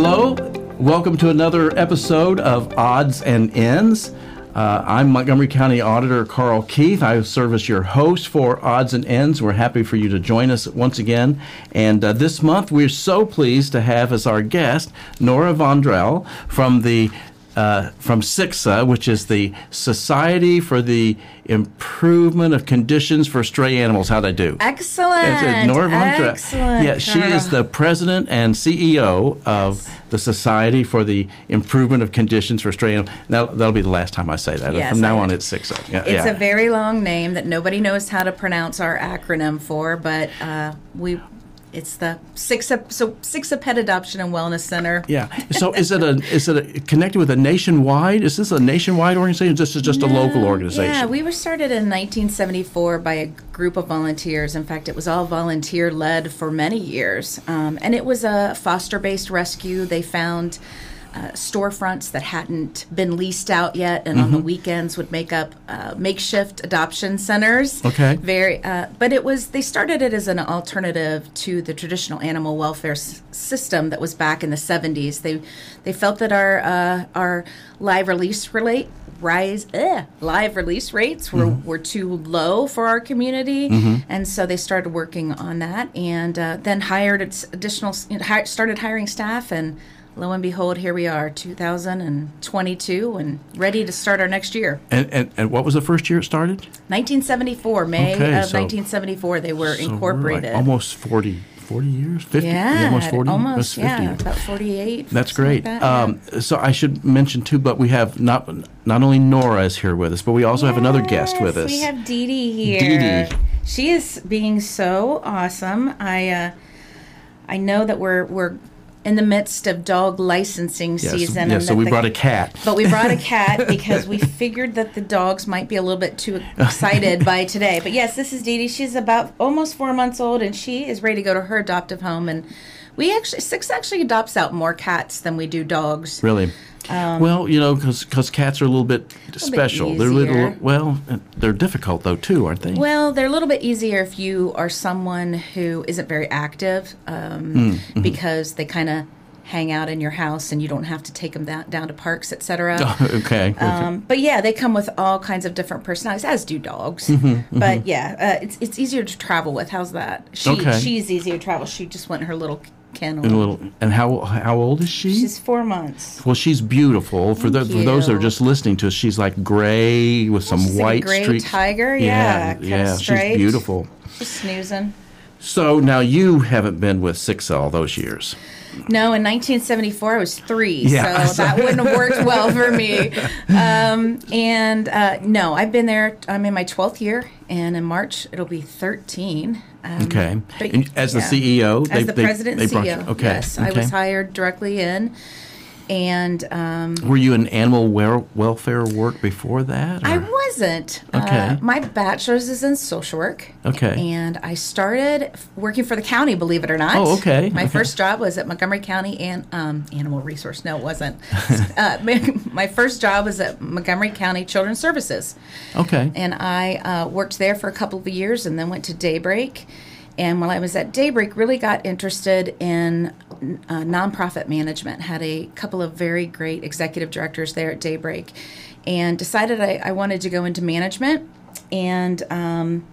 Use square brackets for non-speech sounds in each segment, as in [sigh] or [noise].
Hello, welcome to another episode of Auds and Ends. Uh, I'm Montgomery County Auditor Karl Keith. I serve as your host for Auds and Ends. We're happy for you to join us once again. And uh, this month, we're so pleased to have as our guest Nora Vondrell from the uh, from SICSA, which is the Society for the Improvement of Conditions for Stray Animals. How'd I do? Excellent. It's, Excellent. Yeah, she is the president and CEO of the Society for the Improvement of Conditions for Stray Animals. Now, that'll be the last time I say that. Yes, From now on, it's SICSA. Yeah, It's yeah. a very long name that nobody knows how to pronounce our acronym for, but uh, we it's the SICSA so SICSA Pet Adoption and Wellness Center. Yeah. So is it a is it a, connected with a nationwide? Is this a nationwide organization? This is just a local organization. Yeah, we were started in 1974 by a group of volunteers. In fact, it was all volunteer led for many years. Um, and it was a foster based rescue. They found uh, storefronts that hadn't been leased out yet and Mm-hmm. on the weekends would make up uh, makeshift adoption centers. Okay. Very, uh, but it was, they started it as an alternative to the traditional animal welfare s- system that was back in the 70s. They, they felt that our, uh, our live release relate rise eh, live release rates were, Mm-hmm. were too low for our community and so they started working on that and uh, then hired its additional you know, hi- started hiring staff and lo and behold here we are 2022 and ready to start our next year And, and and what was the first year it started? 1974 may Okay, of so- 1974 they were So we're like incorporated almost 40, 40 years, fifty, yeah almost forty, almost fifty. yeah about 48 That's great. like that, yeah. um, so I should mention too, but we have not not only Nora is here with us, but we also have another guest with us. We have Dee Dee here. Dee Dee. She is being so awesome. I uh, I know that we're we're in the midst of dog licensing yes, season. yes. So we brought a cat. But we brought a [laughs] cat because we figured that the dogs might be a little bit too [laughs] excited by today. But yes, this is Dee Dee. She's about almost four months old, and she is ready to go to her adoptive home. And we actually six actually adopts out more cats than we do dogs. Really? well, you know, because cats are a little bit special. they're a little well, they're difficult though too, aren't they? Well, they're a little bit easier if you are someone who isn't very active um, Mm-hmm. because they kind of hang out in your house and you don't have to take them down, down to parks, etc. [laughs] okay. Um, but yeah, they come with all kinds of different personalities, as do dogs. Mm-hmm, But yeah, uh, it's it's easier to travel with. How's that? She Okay. she's easier to travel. She just went her little kennel. and, little, and how how old is she? She's four months. well, she's beautiful. For, the, for those that are just listening to us, she's like gray with some she's like a white gray streaks. tiger, yeah, kinda yeah, she's beautiful. She's snoozing. So now you haven't been with SICSA all those years. No, in 1974 I was three, Yeah. so that [laughs] wouldn't have worked well for me. Um, and uh, no, I've been there. I'm in my 12th year, and in March it'll be 13. Um, Okay. but- And as the yeah. CEO, as the president brought you- CEO. Okay. Yes, I was hired directly in, and um, Were you in animal wel- welfare work before that? I wasn't. Okay. Uh, my bachelor's is in social work. Okay. And I started working for the county, believe it or not. Oh, okay. My Okay. first job was at Montgomery County and um, Animal Resource. No, it wasn't. [laughs] uh, my, my first job was at Montgomery County Children's Services. Okay. And I uh, worked there for a couple of years and then went to Daybreak. And while I was at Daybreak, really got interested in uh, nonprofit management. Had a couple of very great executive directors there at Daybreak, and decided I, I wanted to go into management. And um,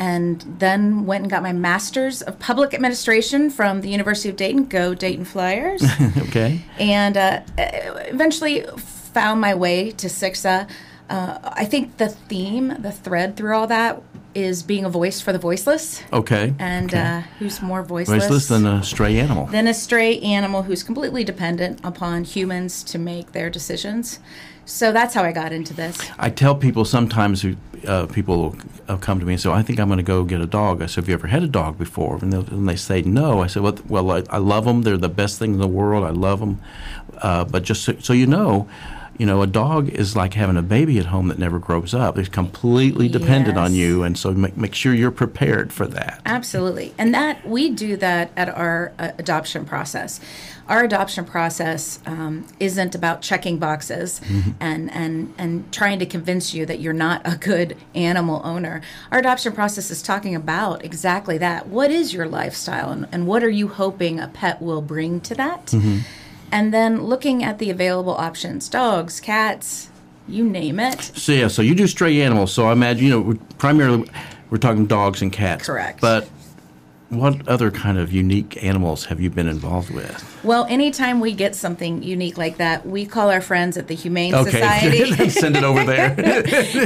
and then went and got my master's of public administration from the University of Dayton. Go Dayton Flyers! [laughs] okay. and uh, eventually found my way to SICSA. Uh, I think the theme, the thread through all that, is being a voice for the voiceless. Okay. And okay. uh, who's more voiceless? voiceless than a stray animal. than a stray animal who's completely dependent upon humans to make their decisions. So that's how I got into this. I tell people sometimes who uh, people will uh, come to me and say, "I think I'm going to go get a dog." I said, "Have you ever had a dog before?" And, they'll- and they say, "No." I said, "Well, well I, I love them. They're the best thing in the world. I love them. Uh, but just so, so you know." You know, a dog is like having a baby at home that never grows up. It's completely dependent on you, and so make, make sure you're prepared for that. Absolutely. And that we do that at our uh, adoption process. Our adoption process um, isn't about checking boxes and, and, and trying to convince you that you're not a good animal owner. Our adoption process is talking about exactly that. What is your lifestyle and, and what are you hoping a pet will bring to that? And then looking at the available options dogs, cats, you name it. So yeah, so you do stray animals. So I imagine you know primarily we're talking dogs and cats. Correct. But what other kind of unique animals have you been involved with? Well, anytime we get something unique like that, we call our friends at the Humane Okay, Society. [laughs] send it over there. [laughs]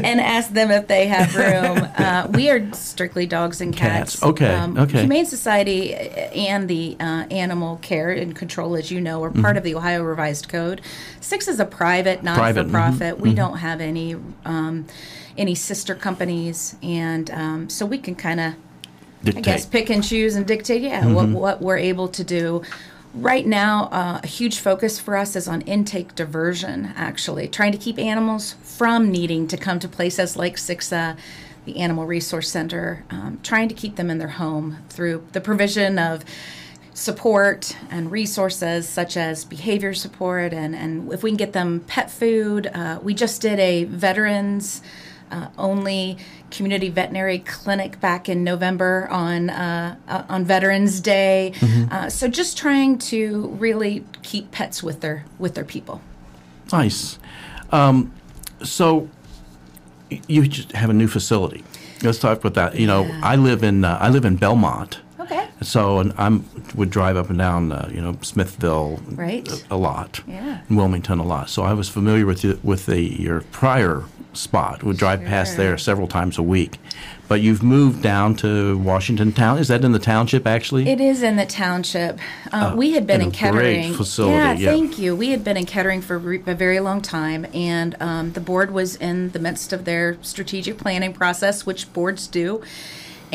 and ask them if they have room. Uh, we are strictly dogs and cats. Um, Cats. Okay, okay. Humane Society and the uh, Animal Care and Control, as you know, are part of the Ohio Revised Code. SICSA is a private, not Private, for profit. We don't have any um, any sister companies, and um, so we can kind of I guess pick and choose and dictate, yeah, what, what we're able to do. Right now, uh, a huge focus for us is on intake diversion, actually, trying to keep animals from needing to come to places like SICSA, the Animal Resource Center, um, trying to keep them in their home through the provision of support and resources such as behavior support and, and if we can get them pet food. Uh, we just did a veterans uh, only community veterinary clinic back in November on uh, uh, on Veterans Day. Uh, so just trying to really keep pets with their with their people. Nice. Um, so you just have a new facility. Let's talk about that. You know, Yeah. I live in uh, I live in Belmont. So and I'm would drive up and down, uh, you know, Smithville Right. a, a lot, Yeah. and Wilmington a lot. So I was familiar with the, with the your prior spot. Would drive past there several times a week. But you've moved down to Washington Town. Is that in the township actually? It is in the township. Uh, we had been in Kettering. facility, yeah, yeah. thank you. We had been in Kettering for re- a very long time, and um, the board was in the midst of their strategic planning process, which boards do.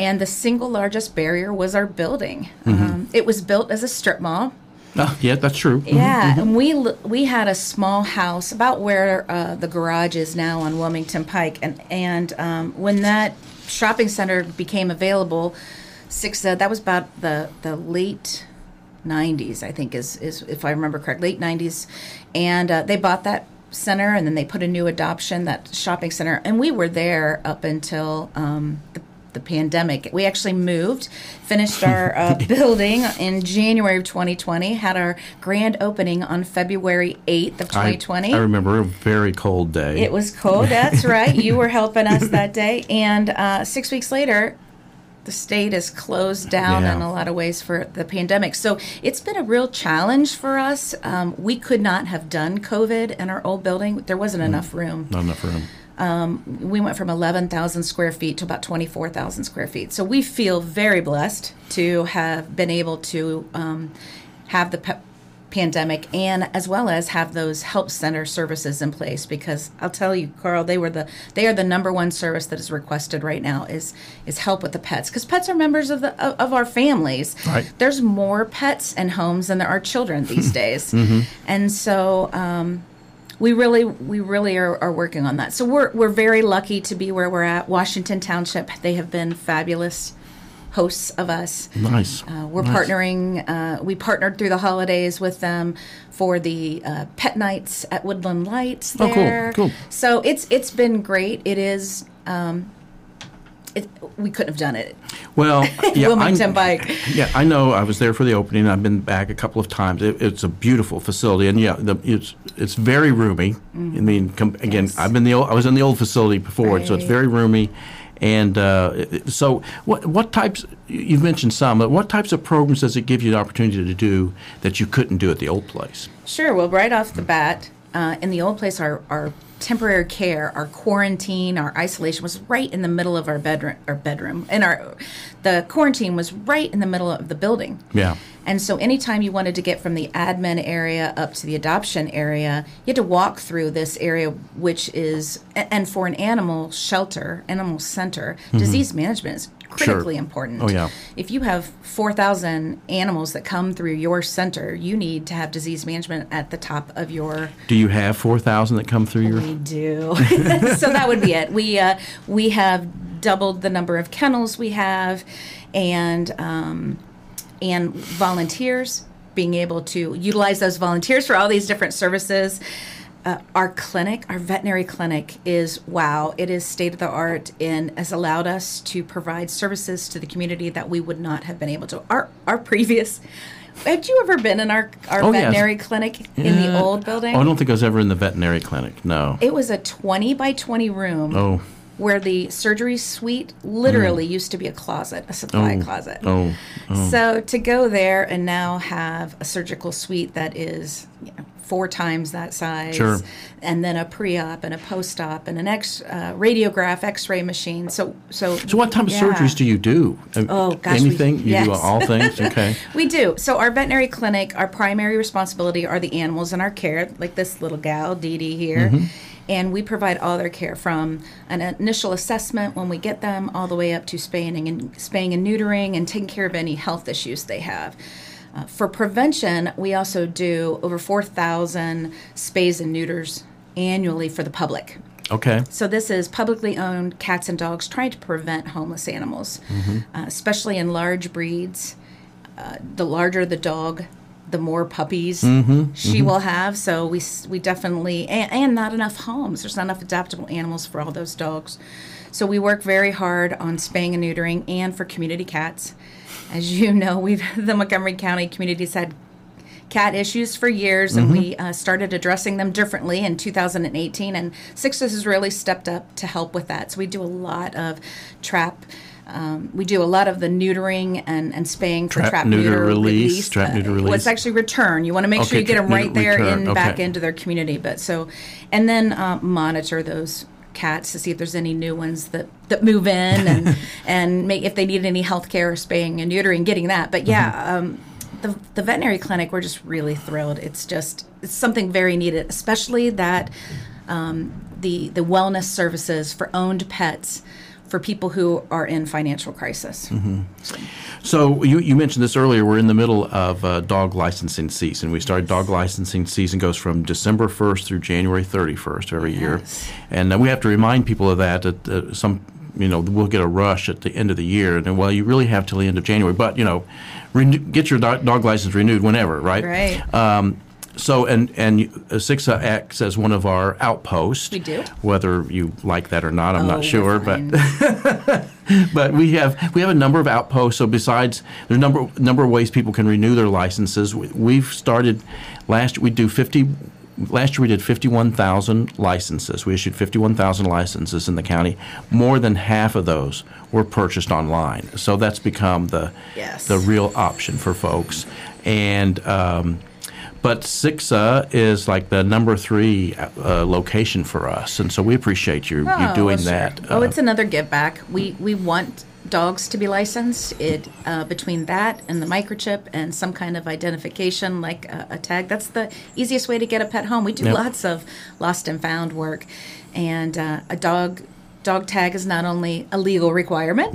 And the single largest barrier was our building. Mm-hmm. Um, it was built as a strip mall. Ah, yeah, that's true. Yeah, and we we had a small house about where uh, the garage is now on Wilmington Pike, and and um, when that shopping center became available, six uh, that was about the the late. 90s, I think is is if I remember correct, late 90s, and uh, they bought that center, and then they put a new adoption that shopping center, and we were there up until um, the the pandemic. We actually moved, finished our uh, [laughs] building in January of 2020, had our grand opening on February 8th of 2020. I, remember a very cold day. It was cold. That's right. You were helping us [laughs] that day, and uh, six weeks later, the state is closed down Yeah. in a lot of ways for the pandemic. So it's been a real challenge for us. Um, we could not have done COVID in our old building. There wasn't enough room. Not enough room. We went from 11,000 square feet to about 24,000 square feet. So we feel very blessed to have been able to um, have the pe- pandemic and as well as have those help center services in place because I'll tell you Karl they were the they are the number one service that is requested right now is is help with the pets because pets are members of the of, our families Right. there's more pets in homes than there are children these [laughs] days and so um, we really we really are, are working on that so we're we're very lucky to be where we're at washington township they have been fabulous hosts of us Nice. uh, we're Nice. partnering uh, we partnered through the holidays with them for the uh, pet nights at woodland lights There. Oh, cool, cool. so it's it's been great it is um, it, we couldn't have done it Well, [laughs] yeah, Wilmington I'm- Pike. Yeah, I know. I was there for the opening. I've been back a couple of times. It, it's a beautiful facility, and yeah, the, it's it's very roomy. I mean, com- again, Yes. I've been the old, I was in the old facility before, so it's very roomy. And uh, so, what what types? You've mentioned some, but what types of programs does it give you the opportunity to do that you couldn't do at the old place? Sure. Well, right off the bat, uh, in the old place, our, our temporary care, our quarantine, our isolation was right in the middle of our bedroom. Our bedroom, and our the quarantine was right in the middle of the building. Yeah. And so, anytime you wanted to get from the admin area up to the adoption area, you had to walk through this area, which is, and for an animal shelter, animal center, mm-hmm. disease management is critically important. Oh, yeah. If you have 4,000 animals that come through your center, you need to have disease management at the top of your. Do you have four thousand that come through your? We do. [laughs] so that would be it. We uh, we have doubled the number of kennels we have, and um, and volunteers being able to utilize those volunteers for all these different services. Uh, our clinic, our veterinary clinic, is wow. It is state of the art and has allowed us to provide services to the community that we would not have been able to. Our our previous Had you ever been in our our Oh, yes. veterinary clinic in the old building? Oh, I don't think I was ever in the veterinary clinic. No. It was a 20 by 20 room Oh. Where the surgery suite literally used to be a closet, a supply Oh. closet. Oh. Oh. So to go there and now have a surgical suite that is you know, four times that size, Sure. and then a pre-op and a post-op and an X uh, radiograph, X-ray machine. So so So what type of surgeries do you do? Uh, Oh, gosh, we- Anything? you do yes. all things? [laughs] Okay. We do. So our veterinary clinic, our primary responsibility are the animals in our care, like this little gal, Dee Dee here. And we provide all their care from an initial assessment when we get them all the way up to spaying and spaying and neutering and taking care of any health issues they have. Uh, for prevention, we also do over 4,000 spays and neuters annually for the public. Okay. So this is publicly owned cats and dogs trying to prevent homeless animals, uh, especially in large breeds. Uh, the larger the dog, the more puppies mm-hmm, she mm-hmm. will have. So we we definitely and, and not enough homes. There's not enough adaptable animals for all those dogs. So we work very hard on spaying and neutering and for community cats. As you [laughs] know, we've the Montgomery County community's had cat issues for years, and we mm-hmm. uh, started addressing them differently in 2018. And Sixes has really stepped up to help with that. So we do a lot of trap. Um, we do a lot of the neutering and, and spaying for Trap, trap, neuter, release, trap, neuter, Well, release. it's actually return. You want to make sure you get them right neuter, there return, in back into their community. But so, and then uh, monitor those cats to see if there's any new ones that, that move in and [laughs] and make if they need any health care, spaying and neutering, getting that. But yeah, Mm-hmm. um, the the veterinary clinic, we're just really thrilled. It's just it's something very needed, especially that um, the the wellness services for owned pets for people who are in financial crisis. Mm-hmm. So you, you mentioned this earlier. We're in the middle of uh, dog licensing season. We started dog licensing season goes from December 1st through January 31st of every year, and uh, we have to remind people of that. That uh, some you know we'll get a rush at the end of the year, and well, you really have till the end of January. But you know, renew, get your dog, dog license renewed whenever, right? Right. Um, so and and SICSA acts as one of our outposts. We do. Whether you like that or not, I'm Oh, not sure, but [laughs] but we have we have a number of outposts. So besides there's a number number of ways people can renew their licenses. We, we've started last we do fifty. Last year we did 51,000 licenses. We issued 51,000 licenses in the county. More than half of those were purchased online. So that's become the Yes. the real option for folks. And um, but SICSA is like the number three uh, location for us, and so we appreciate you you Oh, doing well, sure. that. Oh, Uh, it's another give back. We we want dogs to be licensed. It uh, between that and the microchip and some kind of identification like a, a tag. That's the easiest way to get a pet home. We do Yep. lots of lost and found work, and uh, a dog. Dog tag is not only a legal requirement,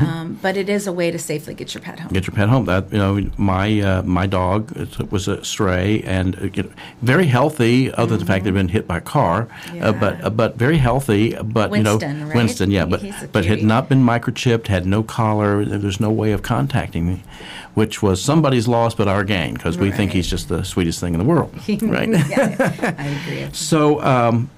Um, but it is a way to safely get your pet home. Mm-hmm, get your pet home. That you know, my uh, my dog it was a stray and uh, you know, very healthy, other than the fact they'd been hit by a car, uh, but Yeah. uh, but very healthy. But you Winston, know, right? Winston, yeah, but but had not been microchipped, had no collar. there- There's no way of contacting me, which was somebody's loss, but our gain because we think he's just the sweetest thing in the world, [laughs] right? yeah, I agree. [laughs] So, um,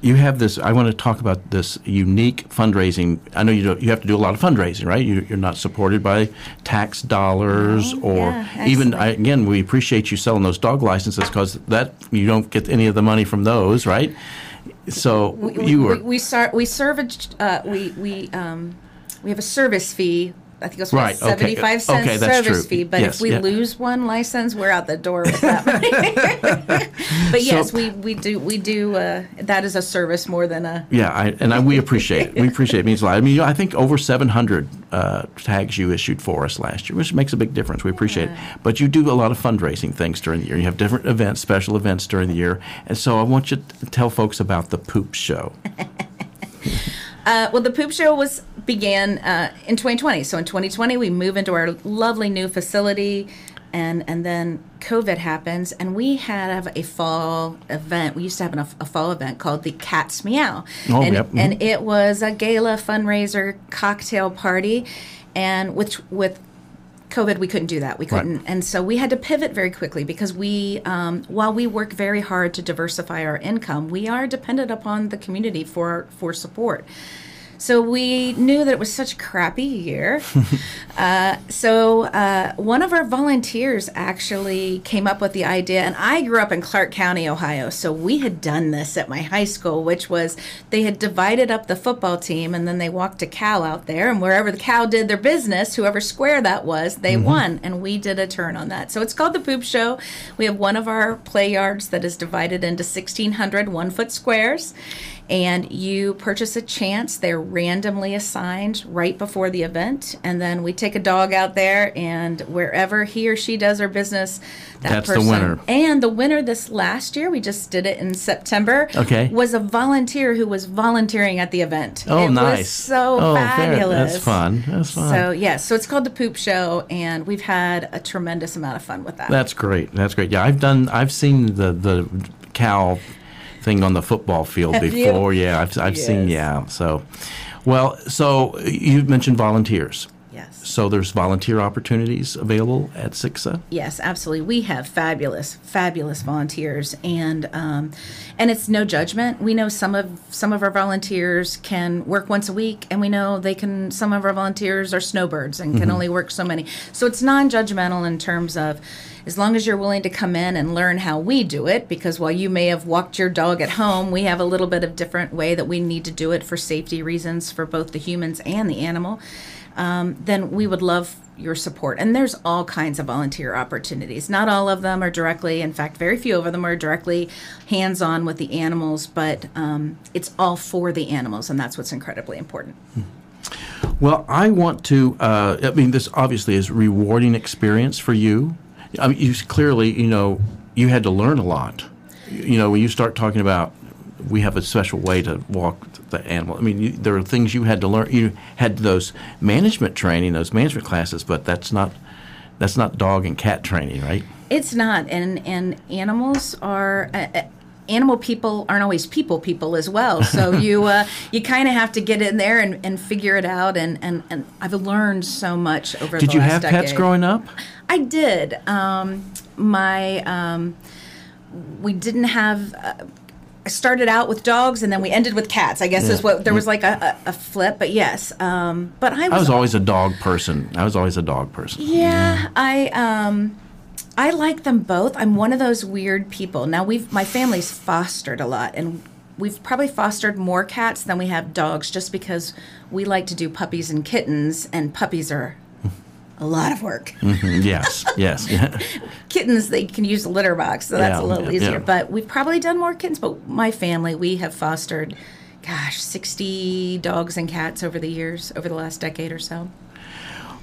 you have this. I want to talk about this unique fundraising. I know you don't, you have to do a lot of fundraising, right? You, you're not supported by tax dollars No, or yeah, even. I, again, we appreciate you selling those dog licenses because that you don't get any of the money from those, right? So we, you we, were we, we start we serve a, uh, we we um we have a service fee. I think it's Right, okay. seventy five cents Okay, service true. fee. But Yes, if we yeah. lose one license, we're out the door with that money. [laughs] but yes, So- we, we do we do uh, that is a service more than a Yeah, I, and I, we appreciate it. We appreciate it. It means a lot. I mean, I think over 700 uh, tags you issued for us last year, which makes a big difference. We appreciate it. But you do a lot of fundraising things during the year. You have different events, special events during the year. And so I want you to tell folks about the Poop Show. [laughs] Uh, well, the poop show was began uh, in 2020. So in 2020, we move into our lovely new facility, and and then COVID happens, and we had a fall event. We used to have an, a fall event called the Cats Meow, Oh, and, yep, mhm. and it was a gala fundraiser cocktail party, and with with COVID, we couldn't do that. We couldn't, and so we had to pivot very quickly because we, um, while we work very hard to diversify our income, we are dependent upon the community for for support. So we knew that it was such a crappy year. [laughs] uh, so uh, one of our volunteers actually came up with the idea, and I grew up in Clark County, Ohio. So we had done this at my high school, which was they had divided up the football team, and then they walked a cow out there, and wherever the cow did their business, whoever square that was, they mm-hmm. won, and we did a turn on that. So it's called the Poop Show. We have one of our play yards that is divided into 1,600 one foot squares and you purchase a chance. They're randomly assigned right before the event, and then we take a dog out there, and wherever he or she does her business, that That's person, the winner. And the winner this last year, we just did it in September. Okay, was a volunteer who was volunteering at the event. Oh, it nice! so oh, fabulous. That's fun. That's fun. So yes, yeah, so it's called the Poop Show, and we've had a tremendous amount of fun with that. That's great. That's great. Yeah, I've done. I've seen the the cow thing on the football field Have before. You? Yeah, I've, I've yes. seen. Yeah, so well, so you mentioned volunteers. Yes. So there's volunteer opportunities available at SICSA. Yes, absolutely. We have fabulous, fabulous volunteers, and um, and it's no judgment. We know some of some of our volunteers can work once a week, and we know they can. Some of our volunteers are snowbirds and can mm-hmm. only work so many. So it's non-judgmental in terms of as long as you're willing to come in and learn how we do it, because while you may have walked your dog at home, we have a little bit of different way that we need to do it for safety reasons for both the humans and the animal. Um, then we would love your support. And there's all kinds of volunteer opportunities. Not all of them are directly, in fact, very few of them are directly hands on with the animals, but um, it's all for the animals, and that's what's incredibly important. Well, I want to, uh, I mean, this obviously is a rewarding experience for you I mean, you clearly, you know, you had to learn a lot. You know, when you start talking about we have a special way to walk the animal. I mean, you, there are things you had to learn. You had those management training, those management classes, but that's not that's not dog and cat training, right? It's not, and and animals are. Uh, uh animal people aren't always people people as well. [laughs] So you uh, you kind of have to get in there and, and figure it out. And, and, and I've learned so much over. Did you have decade. pets growing up? I did. Um, my um, we didn't have. Uh, started out with dogs and then we ended with cats. I guess yeah. is what there was like a, a, a flip, but yes. Um, but I was, I was always a dog person. I was always a dog person. Yeah, I um, I like them both. I'm one of those weird people. Now we've my family's fostered a lot and we've probably fostered more cats than we have dogs just because we like to do puppies and kittens and puppies are a lot of work. Mm-hmm. Yes, yes. [laughs] Yeah. kittens, they can use a litter box, so that's yeah, a little easier. Yeah. But we've probably done more kittens. But my family, we have fostered, gosh, 60 dogs and cats over the years, over the last decade or so.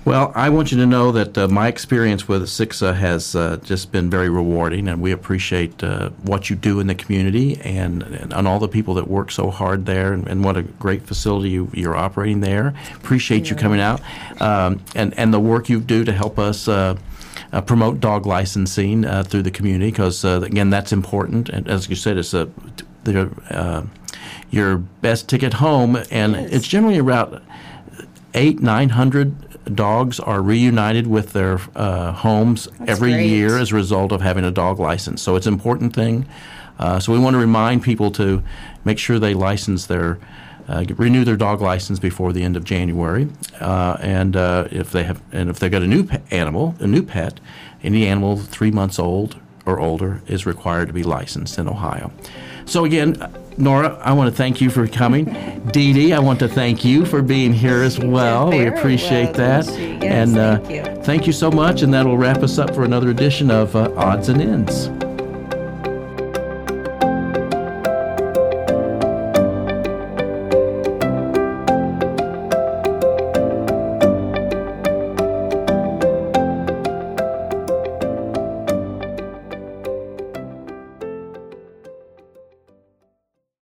Well, I want you to know that uh, my experience with SICSA has uh, just been very rewarding, and we appreciate uh, what you do in the community and, and, and, all the people that work so hard there, and, and what a great facility you, are operating there. Appreciate you coming out um, and, and the work you do to help us. Uh, uh, promote dog licensing uh, through the community because again that's important and as you said it's a the, your best ticket home and it's generally about eight nine hundred dogs are reunited with their uh, homes That's every great. year as a result of having a dog license. So it's an important thing. Uh, so we want to remind people to make sure they license their uh, renew their dog license before the end of January, uh, and uh, if they have and if they've got a new animal, a new pet, any animal three months old or older is required to be licensed in Ohio. So again, Nora, I want to thank you for coming. [laughs] Dee Dee, I want to thank you for being here as well. We appreciate that. Yes, and uh, thank, you. thank you so much. And that will wrap us up for another edition of uh, Auds and Ends.